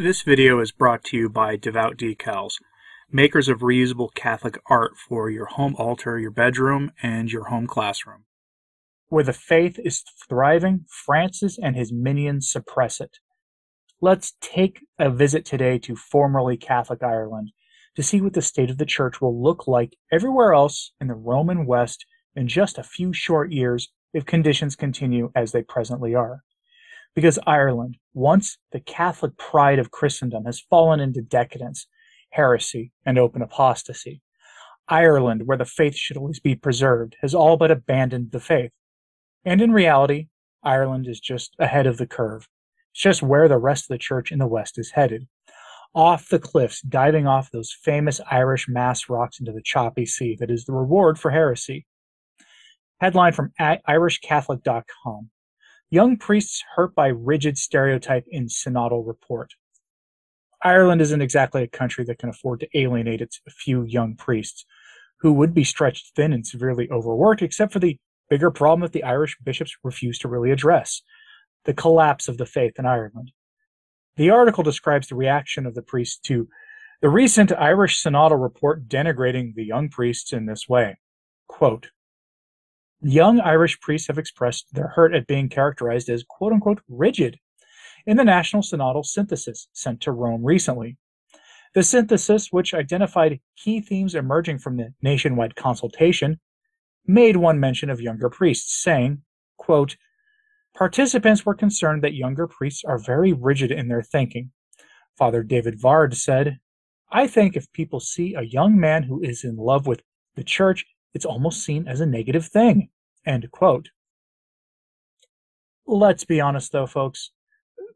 This video is brought to you by Devout Decals, makers of reusable Catholic art for your home altar, your bedroom, and your home classroom. Where the faith is thriving, Francis and his minions suppress it. Let's take a visit today to formerly Catholic Ireland to see what the state of the church will look like everywhere else in the Roman West in just a few short years if conditions continue as they presently are. Because Ireland, once the Catholic pride of Christendom, has fallen into decadence, heresy, and open apostasy. Ireland, where the faith should always be preserved, has all but abandoned the faith. And in reality, Ireland is just ahead of the curve. It's just where the rest of the church in the West is headed. Off the cliffs, diving off those famous Irish mass rocks into the choppy sea that is the reward for heresy. Headline from IrishCatholic.com Young priests hurt by rigid stereotype in synodal report. Ireland isn't exactly a country that can afford to alienate its few young priests, who would be stretched thin and severely overworked, except for the bigger problem that the Irish bishops refuse to really address the collapse of the faith in Ireland. The article describes the reaction of the priests to the recent Irish synodal report denigrating the young priests in this way. Quote, Young Irish priests have expressed their hurt at being characterized as quote unquote rigid in the National Synodal Synthesis sent to Rome recently. The synthesis, which identified key themes emerging from the nationwide consultation, made one mention of younger priests, saying, quote, Participants were concerned that younger priests are very rigid in their thinking. Father David Vard said, I think if people see a young man who is in love with the church it's almost seen as a negative thing. End quote. Let's be honest, though, folks.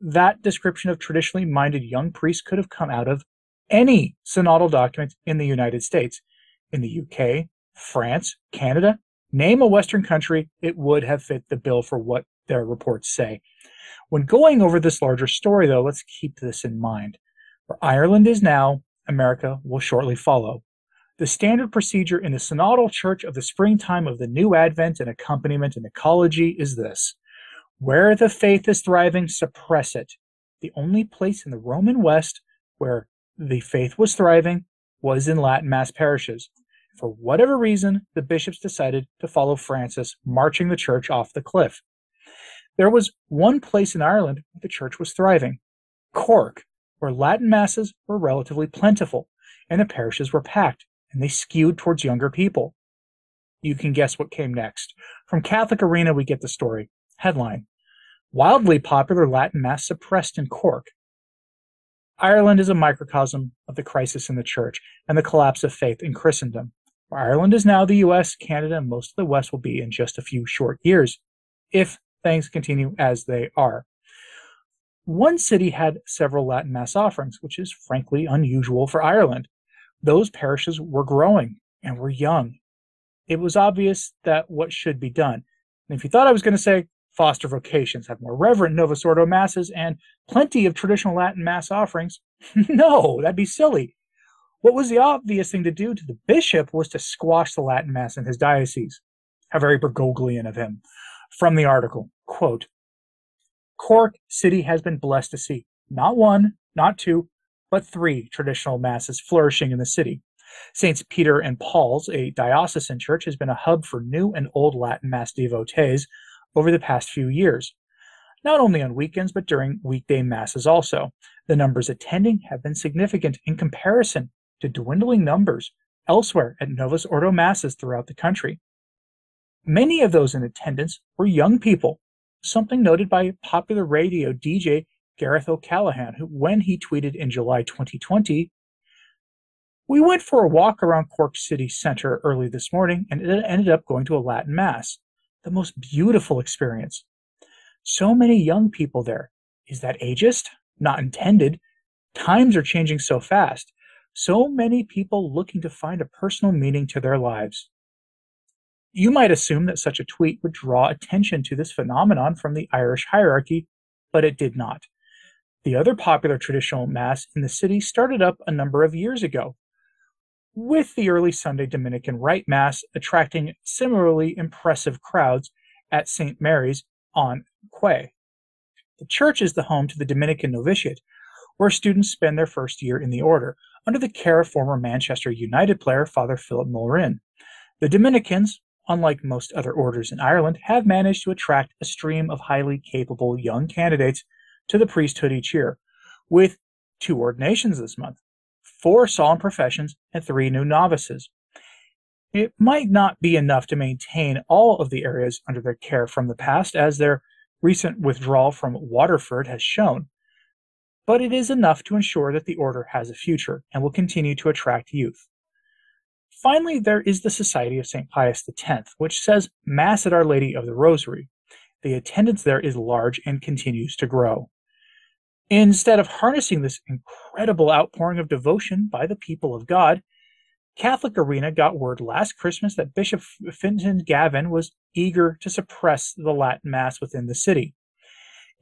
That description of traditionally minded young priests could have come out of any synodal document in the United States. In the UK, France, Canada, name a Western country, it would have fit the bill for what their reports say. When going over this larger story, though, let's keep this in mind. Where Ireland is now, America will shortly follow. The standard procedure in the synodal church of the springtime of the new advent and accompaniment and ecology is this where the faith is thriving, suppress it. The only place in the Roman West where the faith was thriving was in Latin Mass parishes. For whatever reason, the bishops decided to follow Francis, marching the church off the cliff. There was one place in Ireland where the church was thriving Cork, where Latin Masses were relatively plentiful and the parishes were packed and they skewed towards younger people. You can guess what came next. From Catholic Arena, we get the story. Headline Wildly popular Latin Mass suppressed in Cork. Ireland is a microcosm of the crisis in the church and the collapse of faith in Christendom. Where Ireland is now the US, Canada, and most of the West will be in just a few short years, if things continue as they are. One city had several Latin Mass offerings, which is frankly unusual for Ireland those parishes were growing and were young. It was obvious that what should be done. And if you thought I was going to say foster vocations, have more reverent Novus Ordo masses and plenty of traditional Latin mass offerings, no, that'd be silly. What was the obvious thing to do to the bishop was to squash the Latin mass in his diocese. How very Bergoglian of him. From the article, quote, Cork City has been blessed to see not one, not two, but three traditional masses flourishing in the city. Saints Peter and Paul's, a diocesan church, has been a hub for new and old Latin Mass devotees over the past few years. Not only on weekends, but during weekday Masses also. The numbers attending have been significant in comparison to dwindling numbers elsewhere at Novus Ordo Masses throughout the country. Many of those in attendance were young people, something noted by popular radio DJ Gareth O'Callaghan, who, when he tweeted in July 2020, we went for a walk around Cork City Center early this morning and it ended up going to a Latin Mass. The most beautiful experience. So many young people there. Is that ageist? Not intended. Times are changing so fast. So many people looking to find a personal meaning to their lives. You might assume that such a tweet would draw attention to this phenomenon from the Irish hierarchy, but it did not. The other popular traditional Mass in the city started up a number of years ago, with the early Sunday Dominican Rite Mass attracting similarly impressive crowds at St. Mary's on Quay. The church is the home to the Dominican novitiate, where students spend their first year in the order, under the care of former Manchester United player Father Philip Mulryne. The Dominicans, unlike most other orders in Ireland, have managed to attract a stream of highly capable young candidates to the priesthood each year, with two ordinations this month, four solemn professions, and three new novices. It might not be enough to maintain all of the areas under their care from the past, as their recent withdrawal from Waterford has shown, but it is enough to ensure that the order has a future and will continue to attract youth. Finally, there is the Society of St. Pius X, which says Mass at Our Lady of the Rosary. The attendance there is large and continues to grow. Instead of harnessing this incredible outpouring of devotion by the people of God, Catholic Arena got word last Christmas that Bishop Fintan Gavin was eager to suppress the Latin Mass within the city.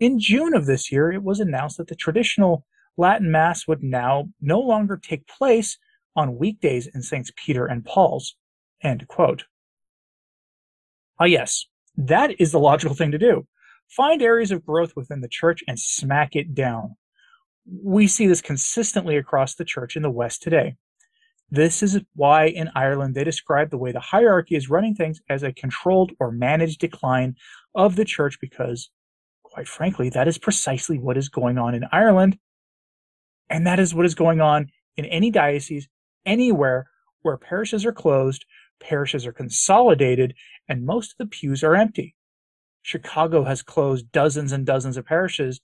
In June of this year, it was announced that the traditional Latin Mass would now no longer take place on weekdays in Saints Peter and Paul's. End quote. Ah, yes, that is the logical thing to do. Find areas of growth within the church and smack it down. We see this consistently across the church in the West today. This is why in Ireland they describe the way the hierarchy is running things as a controlled or managed decline of the church because, quite frankly, that is precisely what is going on in Ireland. And that is what is going on in any diocese, anywhere where parishes are closed, parishes are consolidated, and most of the pews are empty. Chicago has closed dozens and dozens of parishes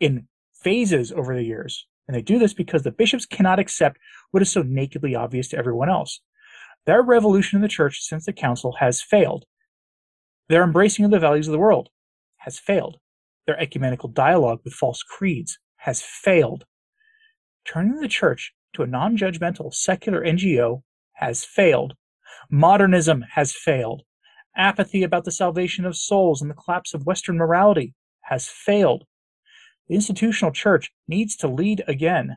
in phases over the years. And they do this because the bishops cannot accept what is so nakedly obvious to everyone else. Their revolution in the church since the council has failed. Their embracing of the values of the world has failed. Their ecumenical dialogue with false creeds has failed. Turning the church to a non judgmental secular NGO has failed. Modernism has failed. Apathy about the salvation of souls and the collapse of Western morality has failed. The institutional church needs to lead again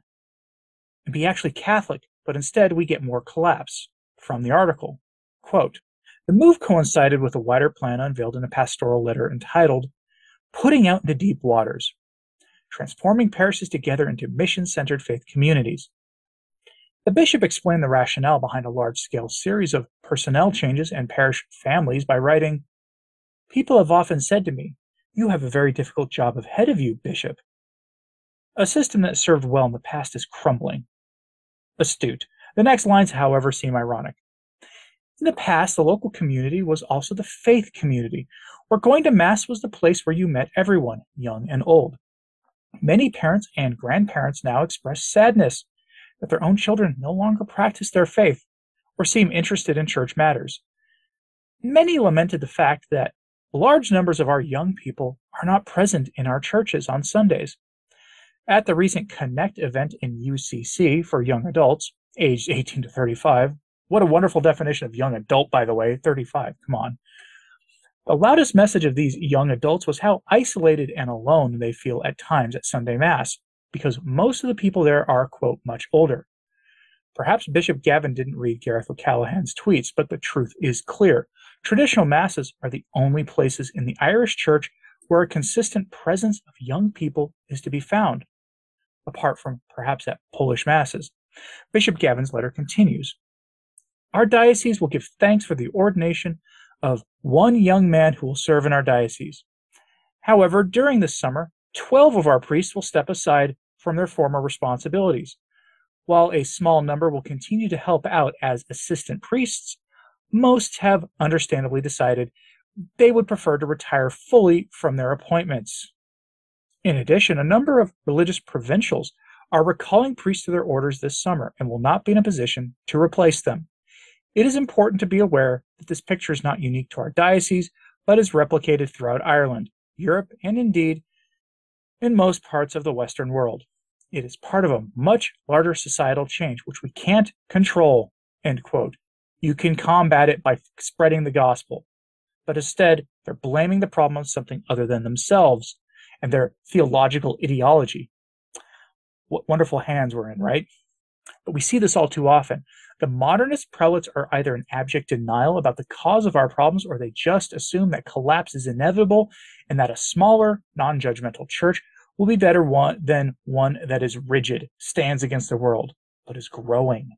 and be actually Catholic, but instead we get more collapse. From the article Quote, The move coincided with a wider plan unveiled in a pastoral letter entitled Putting Out into Deep Waters Transforming Parishes Together into Mission Centered Faith Communities. The bishop explained the rationale behind a large scale series of personnel changes and parish families by writing People have often said to me, You have a very difficult job ahead of you, bishop. A system that served well in the past is crumbling. Astute. The next lines, however, seem ironic. In the past, the local community was also the faith community, where going to Mass was the place where you met everyone, young and old. Many parents and grandparents now express sadness that their own children no longer practice their faith or seem interested in church matters. Many lamented the fact that large numbers of our young people are not present in our churches on Sundays. At the recent Connect event in UCC for young adults, aged 18 to 35, what a wonderful definition of young adult, by the way, 35, come on. The loudest message of these young adults was how isolated and alone they feel at times at Sunday Mass because most of the people there are, quote, much older. Perhaps Bishop Gavin didn't read Gareth O'Callaghan's tweets, but the truth is clear. Traditional masses are the only places in the Irish church where a consistent presence of young people is to be found, apart from perhaps at Polish masses. Bishop Gavin's letter continues Our diocese will give thanks for the ordination of one young man who will serve in our diocese. However, during this summer, 12 of our priests will step aside from their former responsibilities. While a small number will continue to help out as assistant priests, most have understandably decided they would prefer to retire fully from their appointments. In addition, a number of religious provincials are recalling priests to their orders this summer and will not be in a position to replace them. It is important to be aware that this picture is not unique to our diocese, but is replicated throughout Ireland, Europe, and indeed in most parts of the Western world. It is part of a much larger societal change which we can't control. End quote. You can combat it by spreading the gospel. But instead, they're blaming the problem on something other than themselves and their theological ideology. What wonderful hands we're in, right? But we see this all too often. The modernist prelates are either in abject denial about the cause of our problems or they just assume that collapse is inevitable and that a smaller, non judgmental church will be better one, than one that is rigid, stands against the world, but is growing.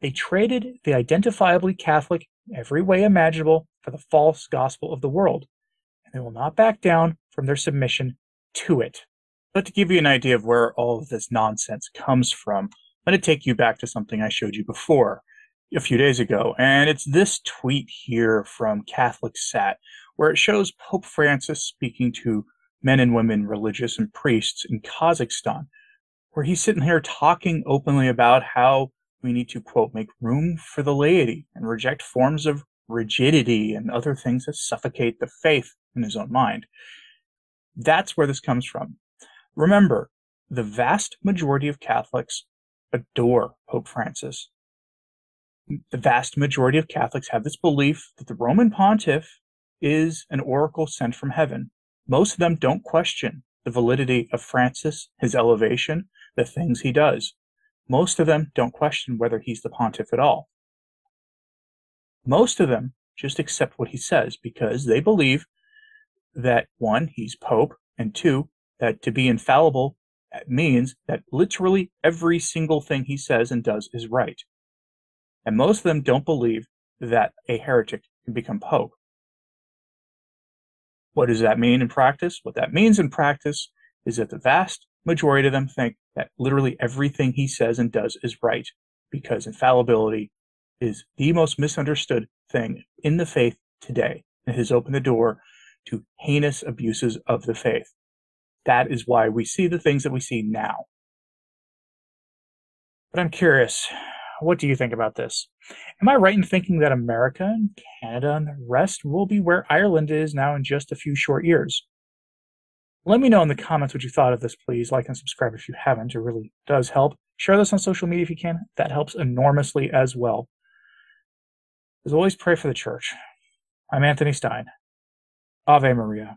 They traded the identifiably Catholic every way imaginable for the false gospel of the world, and they will not back down from their submission to it. But to give you an idea of where all of this nonsense comes from, I'm going to take you back to something I showed you before a few days ago, and it's this tweet here from Catholic Sat, where it shows Pope Francis speaking to men and women, religious and priests in Kazakhstan, where he's sitting here talking openly about how we need to, quote, make room for the laity and reject forms of rigidity and other things that suffocate the faith in his own mind. That's where this comes from. Remember, the vast majority of Catholics adore Pope Francis. The vast majority of Catholics have this belief that the Roman pontiff is an oracle sent from heaven. Most of them don't question the validity of Francis, his elevation, the things he does. Most of them don't question whether he's the pontiff at all. Most of them just accept what he says because they believe that one, he's Pope, and two, that to be infallible means that literally every single thing he says and does is right. And most of them don't believe that a heretic can become Pope. What does that mean in practice? What that means in practice is that the vast majority of them think that literally everything he says and does is right because infallibility is the most misunderstood thing in the faith today and has opened the door to heinous abuses of the faith. That is why we see the things that we see now. But I'm curious, what do you think about this? Am I right in thinking that America and Canada and the rest will be where Ireland is now in just a few short years? Let me know in the comments what you thought of this, please. Like and subscribe if you haven't. It really does help. Share this on social media if you can. That helps enormously as well. As always, pray for the church. I'm Anthony Stine. Ave Maria.